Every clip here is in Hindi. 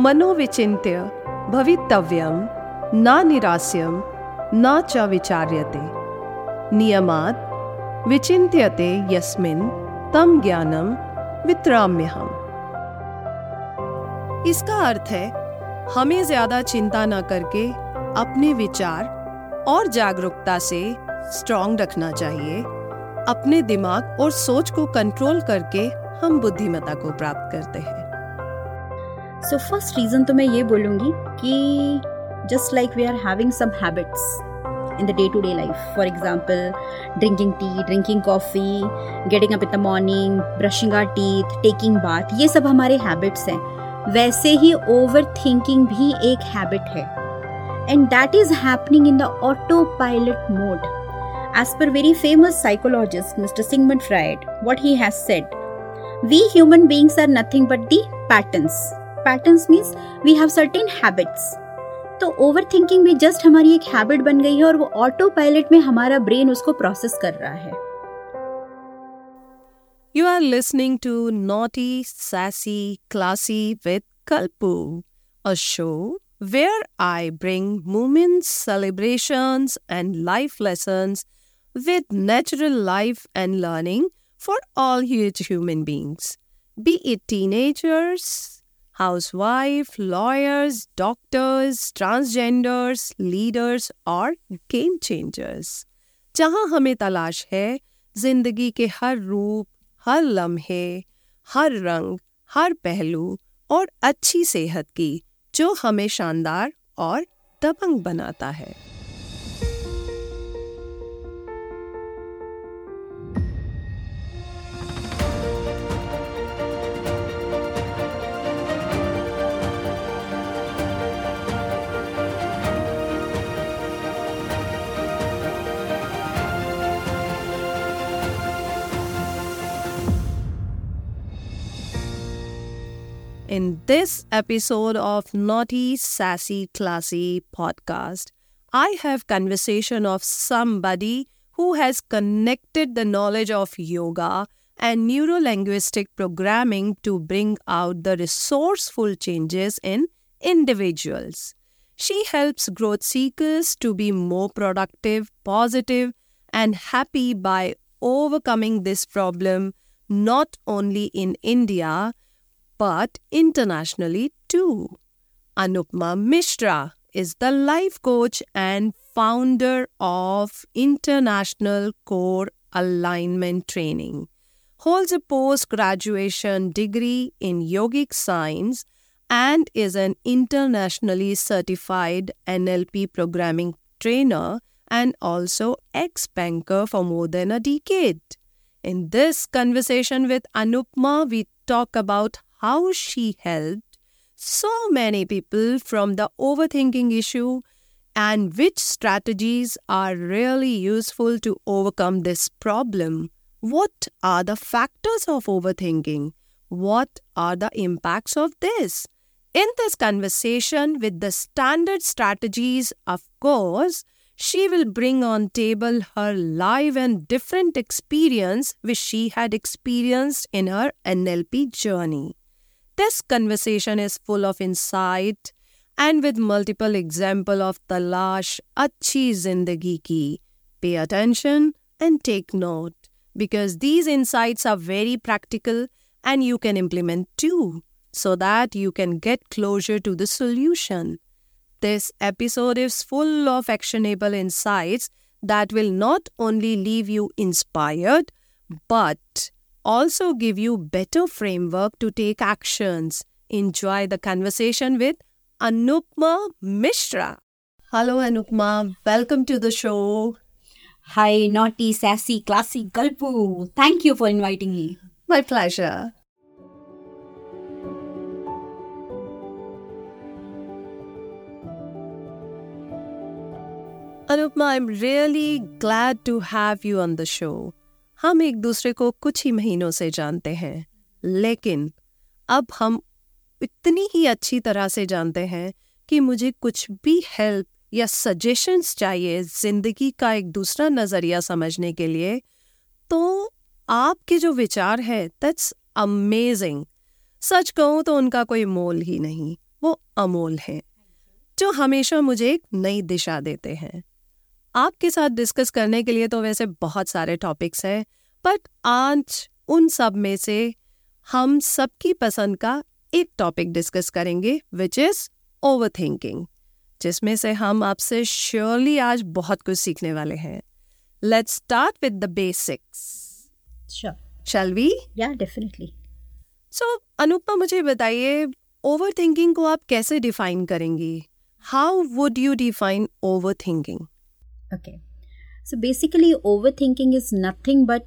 मनोविचिन्त्य भवितव्यं, न निरास्यं, न च विचार्यते। नियमात् विचिन्त्यते यस्मिन् तम ज्ञानम वित्राम्यहम। इसका अर्थ है, हमें ज़्यादा चिंता न करके अपने विचार और जागरूकता से स्ट्रांग रखना चाहिए। अपने दिमाग और सोच को कंट्रोल करके हम बुद्धिमत्ता को प्राप्त करते हैं। सो फ़र्स्ट रीजन तो मैं ये बोलूँगी कि just like we are having some habits in the day to day life for example drinking tea drinking coffee getting up in the morning brushing our teeth taking bath ये सब हमारे हैबिट्स हैं. वैसे ही ओवर थिंकिंग भी एक हैबिट है. And that is happening in the auto pilot mode as per very famous psychologist mister Sigmund Freud what he has said, we human beings are nothing but the patterns. Patterns means we have certain habits तो ओवर थिंकिंग भी जस्ट हमारी एक हैबिट बन गई है और वो ऑटो पायलट में हमारा ब्रेन उसको प्रोसेस कर रहा है। You are listening to naughty sassy classy with Kalpu a show where I bring moments celebrations and life lessons with natural life and learning for all huge human beings be it teenagers housewife, lawyers, doctors, transgenders, leaders और game changers. जहाँ हमें तलाश है ज़िंदगी के हर रूप हर लम्हे हर रंग हर पहलू और अच्छी सेहत की जो हमें शानदार और दबंग बनाता है In this episode of Naughty Sassy Classy podcast, I have conversation of somebody who has connected the knowledge of yoga and neurolinguistic programming to bring out the resourceful changes in individuals. She helps growth seekers to be more productive, positive, and happy by overcoming this problem not only in India but internationally too. Anupma Mishra is the life coach and founder of International Core Alignment Training, holds a post graduation degree in yogic science, and is an internationally certified NLP programming trainer and also ex banker for more than a decade. In this conversation with Anupma, we talk about how she helped so many people from the overthinking issue and which strategies are really useful to overcome this problem. What are the factors of overthinking? What are the impacts of this? In this conversation with the standard strategies, of course, she will bring on table her live and different experience which she had experienced in her NLP journey. This conversation is full of insight and with multiple example of talash achhi zindagi ki. Pay attention and take note because these insights are very practical and you can implement too so that you can get closer to the solution. This episode is full of actionable insights that will not only leave you inspired but also give you better framework to take actions. Enjoy the conversation with Anupma Mishra. Hello Anupma, welcome to the show. Hi, naughty, sassy, classy Kalpu. Thank you for inviting me. My pleasure. Anupma, I'm really glad to have you on the show. हम एक दूसरे को कुछ ही महीनों से जानते हैं, लेकिन अब हम इतनी ही अच्छी तरह से जानते हैं कि मुझे कुछ भी हेल्प या सजेशंस चाहिए ज़िंदगी का एक दूसरा नज़रिया समझने के लिए तो आपके जो विचार है दैट्स अमेजिंग सच कहूँ तो उनका कोई मोल ही नहीं, वो अमोल हैं, जो हमेशा मुझे एक नई दिशा देते हैं। आपके साथ डिस्कस करने के लिए तो वैसे बहुत सारे टॉपिक्स हैं बट आज उन सब में से हम सबकी पसंद का एक टॉपिक डिस्कस करेंगे विच इज़ ओवर थिंकिंग जिसमें से हम आपसे श्योरली आज बहुत कुछ सीखने वाले हैं। Let's start with the basics Sure. Shall we Yeah, definitely. So Anupama मुझे बताइए ओवर थिंकिंग को आप कैसे डिफाइन करेंगी? How would you define over thinking Okay. So basically, overthinking is nothing but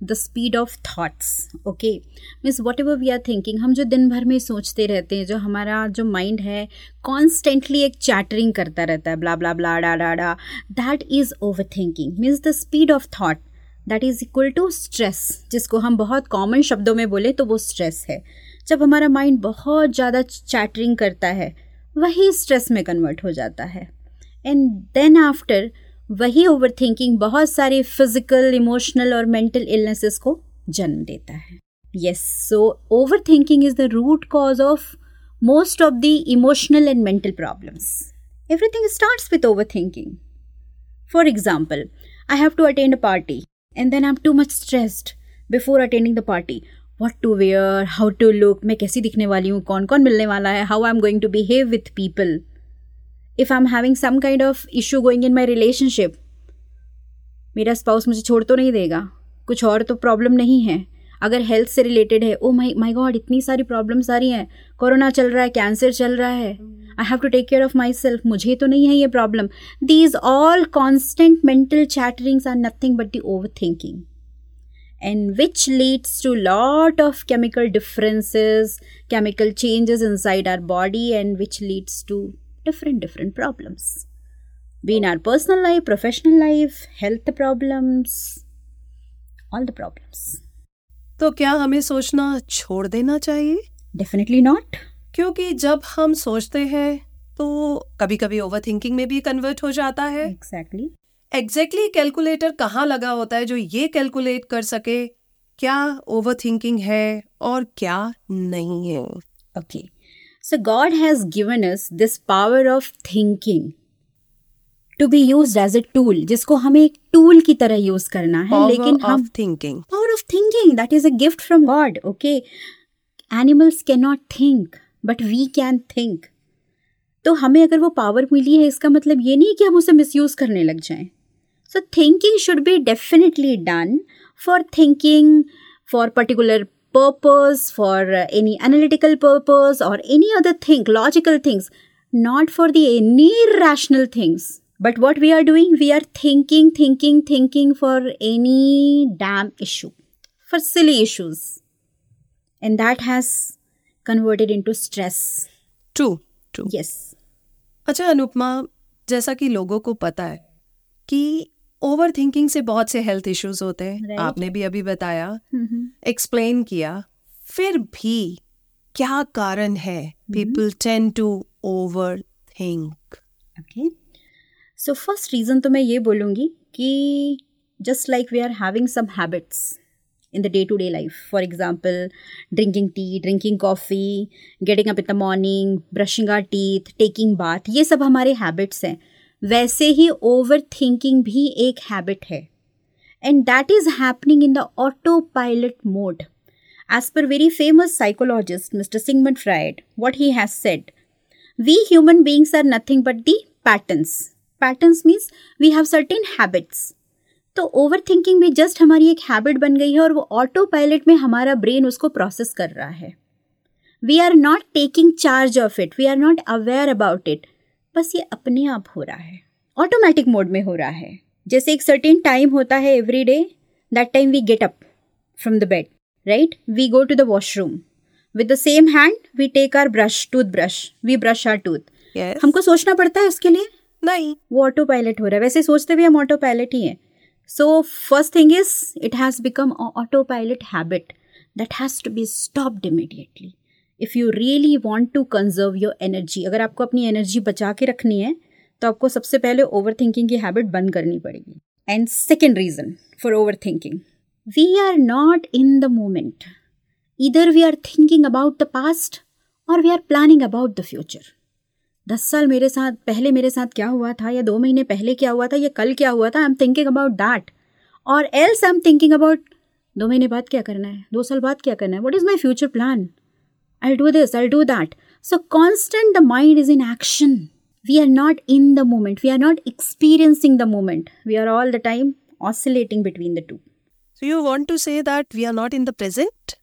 the speed of thoughts. Okay. Means whatever we are thinking, हम जो दिन भर में सोचते रहते हैं जो हमारा जो माइंड है कॉन्स्टेंटली एक चैटरिंग करता रहता है ब्ला ब्ला ब्ला डा डा डा that is over thinking means the speed of thought that is equal to stress जिसको हम बहुत कॉमन शब्दों में बोले तो वो स्ट्रेस है जब हमारा माइंड बहुत ज़्यादा चैटरिंग करता है वही स्ट्रेस में कन्वर्ट हो जाता है एंड देन आफ्टर वही ओवर थिंकिंग बहुत सारे फ़िज़िकल इमोशनल और मेंटल इलनेसेस को जन्म देता है। Yes so over thinking is the root cause of most of the emotional and mental problems everything starts with over thinking for example I have to attend a party and then I am too much stressed before attending the party what to wear how to look मैं कैसी दिखने वाली हूँ कौन कौन मिलने वाला है how I am going to behave with people if am having some kind of issue going in my relationship मेरा स्पाउस मुझे छोड़ तो नहीं देगा। कुछ और तो प्रॉब्लम नहीं है। अगर हेल्थ से रिलेटेड है ओ माई माई गॉड इतनी सारी प्रॉब्लम्स आ रही हैं। कोरोना चल रहा है कैंसर चल रहा है। I have to take care of myself मुझे तो नहीं है ये problem these all constant mental chatterings are nothing but the over thinking and which leads to lot of chemical differences, chemical changes inside our body and which leads to different different problems be in our personal life professional life health problems all the problems तो क्या हमें सोचना छोड़ देना चाहिए definitely not क्योंकि जब हम सोचते हैं तो कभी कभी ओवर थिंकिंग में भी कन्वर्ट हो जाता है exactly एग्जैक्टली exactly कैलकुलेटर कहाँ लगा होता है जो ये कैलकुलेट कर सके क्या ओवर थिंकिंग है और क्या नहीं है okay okay so god has given us this power of thinking to be used as a tool जिसको हमें एक टूल की तरह यूज़ करना है power लेकिन हम of thinking power of thinking that is a gift from god okay animals cannot think but we can think तो हमें अगर वो पावर मिली है इसका मतलब ये नहीं कि हम उसे मिसयूज करने लग जाएँ so thinking should be definitely done for thinking for particular purpose for uh, any analytical purpose or any other thing logical things not for the any irrational things but what we are doing we are thinking thinking thinking for any damn issue for silly issues and that has converted into stress true true yes अच्छा अनुपमा जैसा कि लोगों को पता है कि ओवर थिंकिंग से बहुत से हेल्थ इश्यूज़ होते हैं Right. आपने भी अभी बताया एक्सप्लेन mm-hmm. किया फिर भी क्या कारण है people tend to over think okay so first reason तो मैं ये बोलूँगी कि just like we are having some habits in the day to day life for example drinking tea drinking coffee getting up in the morning brushing our teeth taking bath ये सब हमारे हैबिट्स हैं वैसे ही ओवर थिंकिंग भी एक हैबिट है। And that is happening in the auto pilot mode as per very famous psychologist mister Sigmund Freud what he has said we human beings are nothing but the patterns patterns means we have certain habits तो ओवर थिंकिंग भी जस्ट हमारी एक हैबिट बन गई है और वो ऑटो पायलट में हमारा ब्रेन उसको प्रोसेस कर रहा है। We are not taking charge of it we are not aware about it बस ये अपने आप हो रहा है। ऑटोमेटिक मोड में हो रहा है। जैसे एक सर्टेन टाइम होता है every day that time we get up from the bed right we go to the washroom with the same hand we take our brush tooth brush we brush our tooth हमको सोचना पड़ता है उसके लिए? नहीं। वो ऑटो पायलट हो रहा है। वैसे सोचते भी हम ऑटो पायलट ही हैं। So first thing is it has become auto pilot habit that has to be stopped immediately if you really want to conserve your energy अगर आपको अपनी एनर्जी बचा के रखनी है तो आपको सबसे पहले ओवर थिंकिंग की हैबिट बंद करनी पड़ेगी. And second reason for over thinking we are not in the moment either we are thinking about the past और we are planning about the future दस साल मेरे साथ, पहले मेरे साथ क्या हुआ था? या दो महीने पहले क्या हुआ था? या कल क्या हुआ था? I am thinking about that और else I am thinking about दो महीने बाद क्या करना है? दो साल बाद क्या करना है? What is my future plan I'll do this, I'll do that. So, constant the mind is in action. We are not in the moment, we are not experiencing the moment. We are all the time oscillating between the two. So, you want to say that we are not in the present?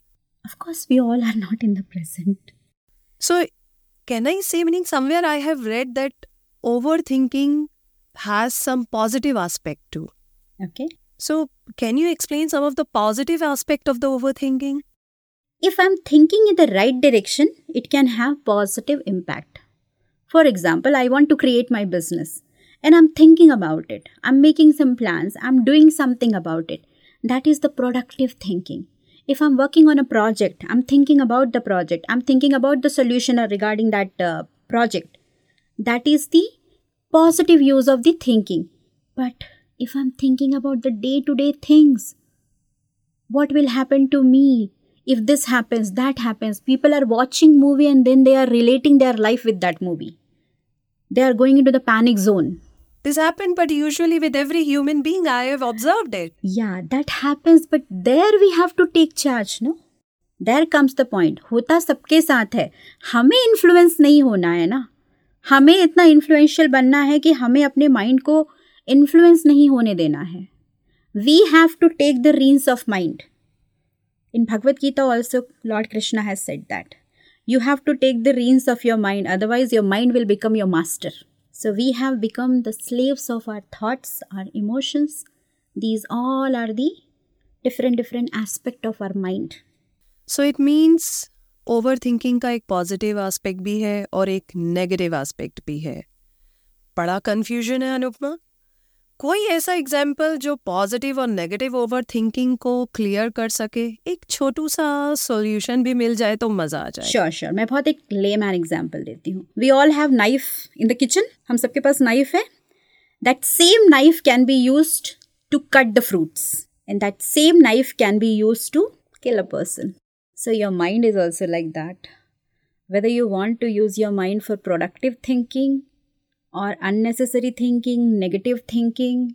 Of course, we all are not in the present. So, can I say, meaning, somewhere I have read that overthinking has some positive aspect too. Okay. So, can you explain some of the positive aspect of the overthinking? If I'm thinking in the right direction, it can have positive impact. For example, I want to create my business and I'm thinking about it. I'm making some plans. I'm doing something about it. That is the productive thinking. If I'm working on a project, I'm thinking about the project. I'm thinking about the solution or regarding that uh, project. That is the positive use of the thinking. But if I'm thinking about the day to day things, what will happen to me if this happens, that happens? People are watching movie and then they are relating their life with that movie. They are going into the panic zone this happened, but usually with every human being, I have observed it. Yeah, that happens, but there we have to take charge, no? There comes the point. होता सबके साथ है हमें इन्फ्लुएंस नहीं होना है ना हमें इतना इन्फ्लुएंशियल बनना है कि हमें अपने माइंड को इन्फ्लुएंस नहीं होने देना है we have to take the reins of mind In Bhagavad Gita also lord Krishna has said that you have to take the reins of your mind otherwise your mind will become your master so we have become the slaves of our thoughts, our emotions. These all are the different different aspect of our mind. So it means overthinking का एक पॉजिटिव एस्पेक्ट भी है और एक नेगेटिव एस्पेक्ट भी है बड़ा कंफ्यूजन है अनुपमा कोई ऐसा एग्ज़ाम्पल जो पॉजिटिव और नेगेटिव ओवर थिंकिंग को क्लियर कर सके? एक छोटू सा सॉल्यूशन भी मिल जाए तो मज़ा आ जाए श्योर श्योर मैं बहुत एक ले मैन एग्ज़ाम्पल देती हूँ। We all have knife in the kitchen हम सबके पास नाइफ है। That same knife can be use to cut the fruits and that same knife can be use to kill a person. So, your mind is also like that. Whether you want to use your mind for productive thinking और अननेसेसरी थिंकिंग नेगेटिव थिंकिंग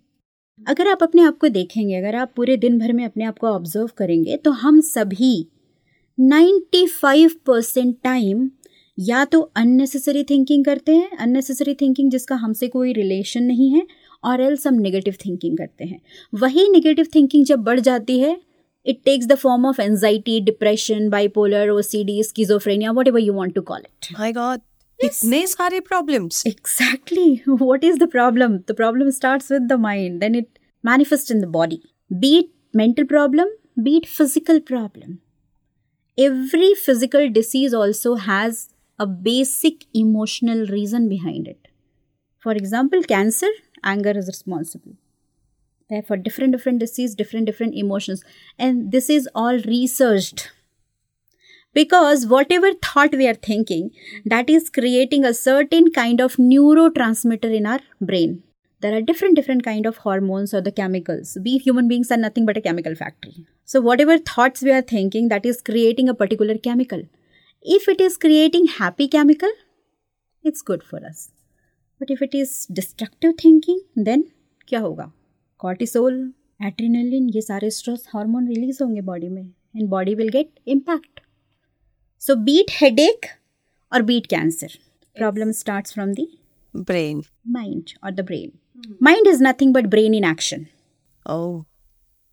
अगर आप अपने आप को देखेंगे, अगर आप पूरे दिन भर में अपने आप को ऑब्ज़र्व करेंगे तो हम सभी 95 परसेंट टाइम या तो अननेसेसरी थिंकिंग करते हैं अननेसेसरी थिंकिंग जिसका हमसे कोई रिलेशन नहीं है, और एल्स हम नेगेटिव थिंकिंग करते हैं। वही नेगेटिव थिंकिंग जब बढ़ जाती है it takes the form of anxiety depression bipolar OCD schizophrenia whatever you want to call it my god yes. itne sare problems. Exactly. What is the problem? The problem starts with the mind then it manifests in the body. Be it mental problem be it physical problem. Every physical disease also has a basic emotional reason behind it. For example cancer anger is responsible. For different different diseases, different different emotions. And this is all researched because whatever thought we are thinking that is creating a certain kind of neurotransmitter in our brain there are different different kind of hormones or the chemicals we human beings are nothing but a chemical factory so whatever thoughts we are thinking that is creating a particular chemical if it is creating happy chemical it's good for us but if it is destructive thinking then क्या होगा cortisol adrenaline ये सारे stress hormone release होंगे body में and body will get impact so, beat headache or beat cancer. Problem starts from the brain, mind, or the brain. Mind is nothing but brain in action. Oh,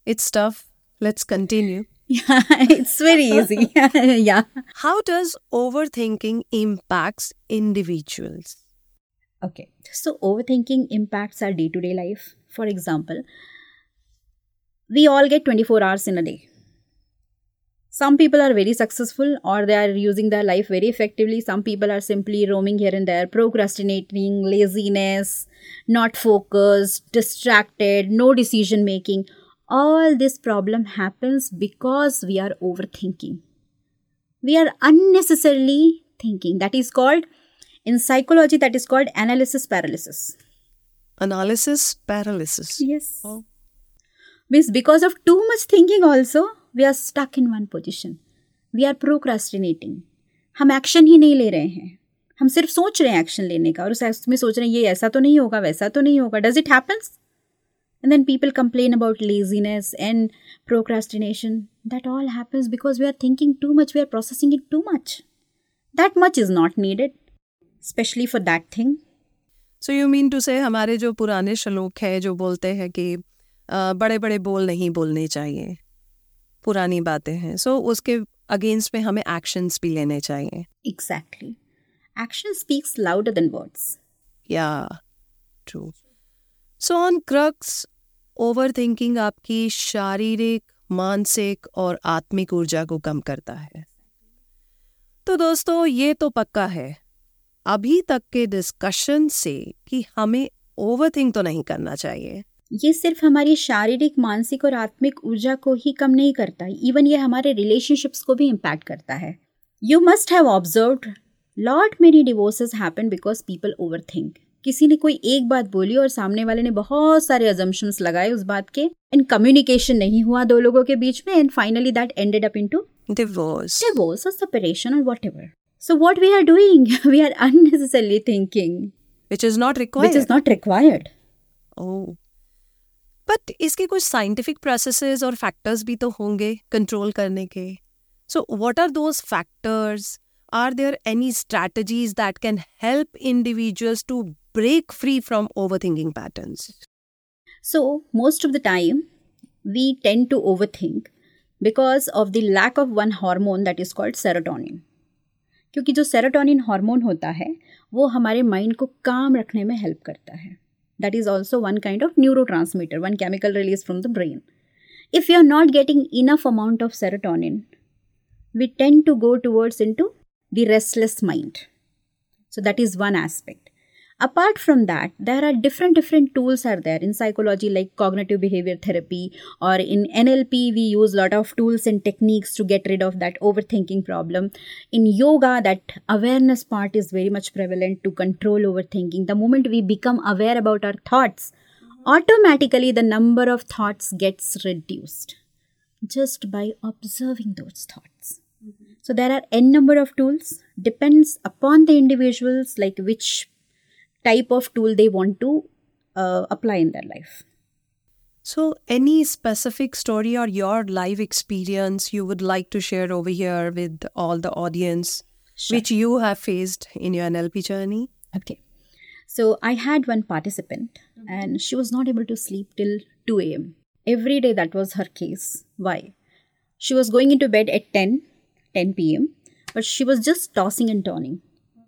it's tough. Let's continue. Yeah, it's very easy. yeah. How does overthinking impacts individuals? Okay. So overthinking impacts our day-to-day life. For example, we all get 24 hours in a day some people are very successful or they are using their life very effectively. Some people are simply roaming here and there procrastinating laziness not focused distracted no decision making. All this problem happens because we are overthinking. We are unnecessarily thinking. That is called in psychology that is called analysis paralysis. Analysis paralysis. Yes. Oh. means because of too much thinking also we are stuck in one position we are procrastinating हम एक्शन ही नहीं ले रहे हैं। हम सिर्फ़ सोच रहे हैं एक्शन लेने का और उस में सोच रहे हैं, ये ऐसा तो नहीं होगा, वैसा तो नहीं होगा. Does it happens and then people complain about laziness and procrastination that all happens because we are thinking too much we are processing it too much that much is not needed specially for that thing so you mean to say हमारे जो पुराने श्लोक है, जो बोलते हैं कि बड़े बड़े बोल नहीं बोलने चाहिए। पुरानी बातें हैं। सो so, उसके अगेंस्ट में हमें एक्शंस भी लेने चाहिए। Exactly action speaks louder than words या true so on crux over thinking आपकी शारीरिक मानसिक और आत्मिक ऊर्जा को कम करता है। तो दोस्तों ये तो पक्का है। अभी तक के डिस्कशन से कि हमें ओवरथिंक तो नहीं करना चाहिए। ये सिर्फ़ हमारी शारीरिक मानसिक और आत्मिक ऊर्जा को ही कम नहीं करता इवन ये हमारे रिलेशनशिप्स को भी इम्पैक्ट करता है you must have observe lot many divorces happen because people over think किसी ने कोई एक बात बोली और सामने वाले ने बहुत सारे अजम्पन्स लगाए उस बात के एंड कम्युनिकेशन नहीं हुआ दो लोगों के बीच में and finally that ended up into divorce divorce और सेपरेशन और whatever So what we are doing, we are unnecessarily thinking. Which is not required. Which is not required. Oh. But इसके कुछ scientific processes और factors भी तो होंगे control करने के. So what are those factors? Are there any strategies that can help individuals to break free from overthinking patterns? So most of the time, we tend to overthink because of the lack of one hormone that is called serotonin. क्योंकि जो सेरोटोनिन हार्मोन होता है वो हमारे माइंड को काम रखने में हेल्प करता है That is also one kind of neurotransmitter, one chemical release from the brain. If we are not getting enough amount of serotonin, we tend to go towards into the restless mind. So that is one aspect apart from that there are different different tools are there in psychology like cognitive behavior therapy or in nlp we use a lot of tools and techniques to get rid of that overthinking problem. In yoga that awareness part is very much prevalent to control overthinking. The moment we become aware about our thoughts automatically the number of thoughts gets reduced just by observing those thoughts. Mm-hmm. So there are n number of tools depends upon the individuals like which type of tool they want to uh, apply in their life. So, any specific story or your life experience you would like to share over here with all the audience, sure. which you have faced in your NLP journey? Okay. So, I had one participant mm-hmm. and she was not able to sleep till 2 a.m. Every day, that was her case. Why? She was going into bed at 10, 10 p.m., but she was just tossing and turning.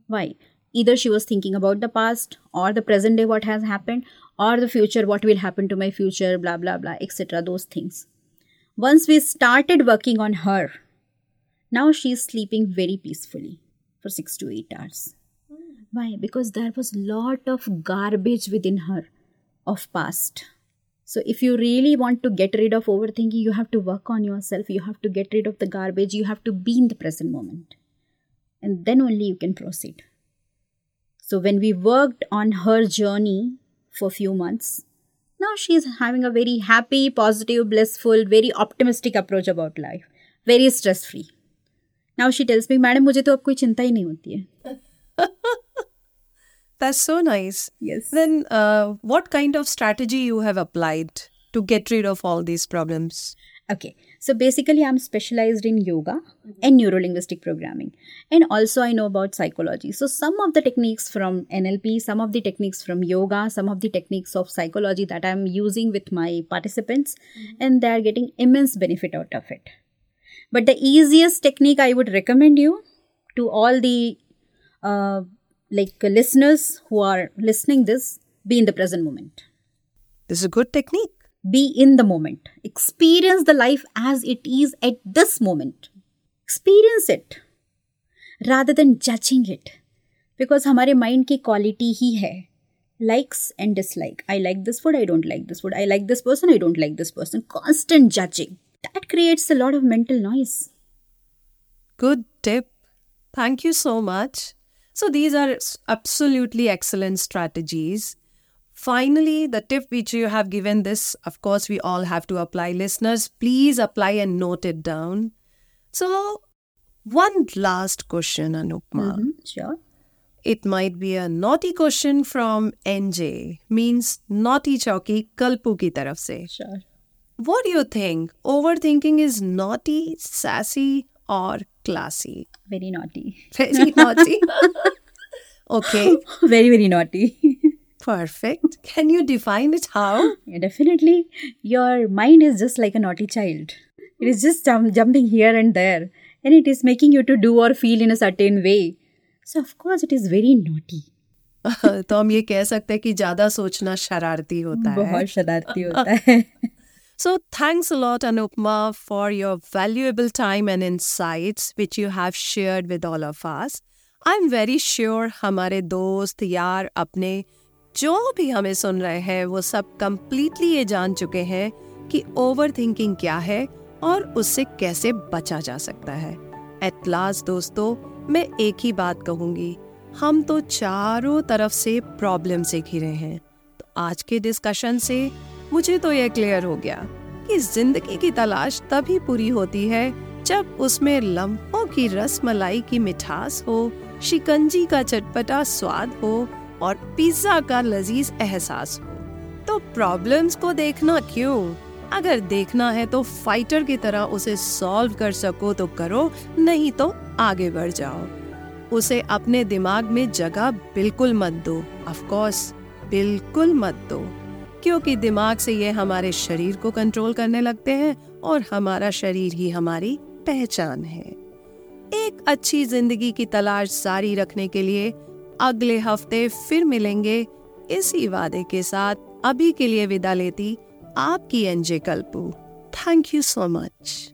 Why? Either she was thinking about the past or the present day what has happened or the future what will happen to my future blah blah blah etc those things. Once we started working on her now she is sleeping very peacefully for 6 to 8 hours. Why? Because there was lot of garbage within her of past. So if you really want to get rid of overthinking you have to work on yourself. You have to get rid of the garbage. You have to be in the present moment. And then only you can proceed so when we worked on her journey for a few months, now she is having a very happy, positive, blissful, very optimistic approach about life. Very stress free. Now she tells me, Madam, मुझे तो अब कोई चिंता ही नहीं होती है. That's so nice. Yes. Then, uh, what kind of strategy you have applied to get rid of all these problems? Okay, so basically, I'm specialized in yoga mm-hmm. and neurolinguistic programming, and also I know about psychology. So, some of the techniques from NLP, some of the techniques from yoga, some of the techniques of psychology that I'm using with my participants, mm-hmm. and they're getting immense benefit out of it. But the easiest technique I would recommend you to all the uh, like listeners who are listening this be in the present moment. This is a good technique be in the moment. Experience the life as it is at this moment. Experience it rather than judging it. Because हमारे माइंड की क्वालिटी ही है likes and dislike. I like this food, I don't like this food. I like this person, I don't like this person. Constant judging. That creates a lot of mental noise. Good tip. Thank you so much. So, these are absolutely excellent strategies Finally, the tip which you have given this, of course, we all have to apply. Listeners, please apply and note it down. So, One last question, Anupma. Mhm, Sure. It might be a naughty question from NJ, means naughty chauki kalpu ki taraf se. Sure. What do you think? Overthinking is naughty, sassy, or classy? Very naughty. Very naughty. okay, very, very naughty. perfect. Can you define it how? Yeah, definitely. Your mind is just like a naughty child. It is just jump, jumping here and there. And it is making you to do or feel in a certain way. So, of course, it is very naughty. तो हम ये कह सकते हैं कि ज़्यादा सोचना शरारती होता है बहुत शरारती होता है So, thanks a lot, Anupma, for your valuable time and insights which you have shared with all of us. I'm very sure हमारे दोस्त यार अपने जो भी हमें सुन रहे हैं, वो सब कम्प्लीटली ये जान चुके हैं कि ओवर थिंकिंग क्या है और उससे कैसे बचा जा सकता है। एट लास्ट दोस्तों, मैं एक ही बात कहूँगी, हम तो चारों तरफ़ से प्रॉब्लम से घिरे हैं। तो आज के डिस्कशन से मुझे तो यह क्लियर हो गया कि ज़िंदगी की तलाश तभी पूरी होती है जब उसमें लम्हों की रस मलाई की मिठास हो, शिकंजी का चटपटा स्वाद हो और पिज्जा का लजीज एहसास हो। तो प्रॉब्लम्स को देखना क्यों? अगर देखना है तो फाइटर की तरह उसे सॉल्व कर सको तो करो, नहीं तो आगे बढ़ जाओ। उसे अपने दिमाग में जगह बिल्कुल मत दो। ऑफ़ कोर्स बिल्कुल मत दो। क्योंकि दिमाग से ये हमारे शरीर को कंट्रोल करने लगते हैं और हमारा शरीर ही हमारी पहचान है। एक अच्छी ज़िंदगी की तलाश जारी रखने के लिए अगले हफ़्ते फिर मिलेंगे। इसी वादे के साथ अभी के लिए विदा लेती आपकी RJ Kalpu. Thank you so much.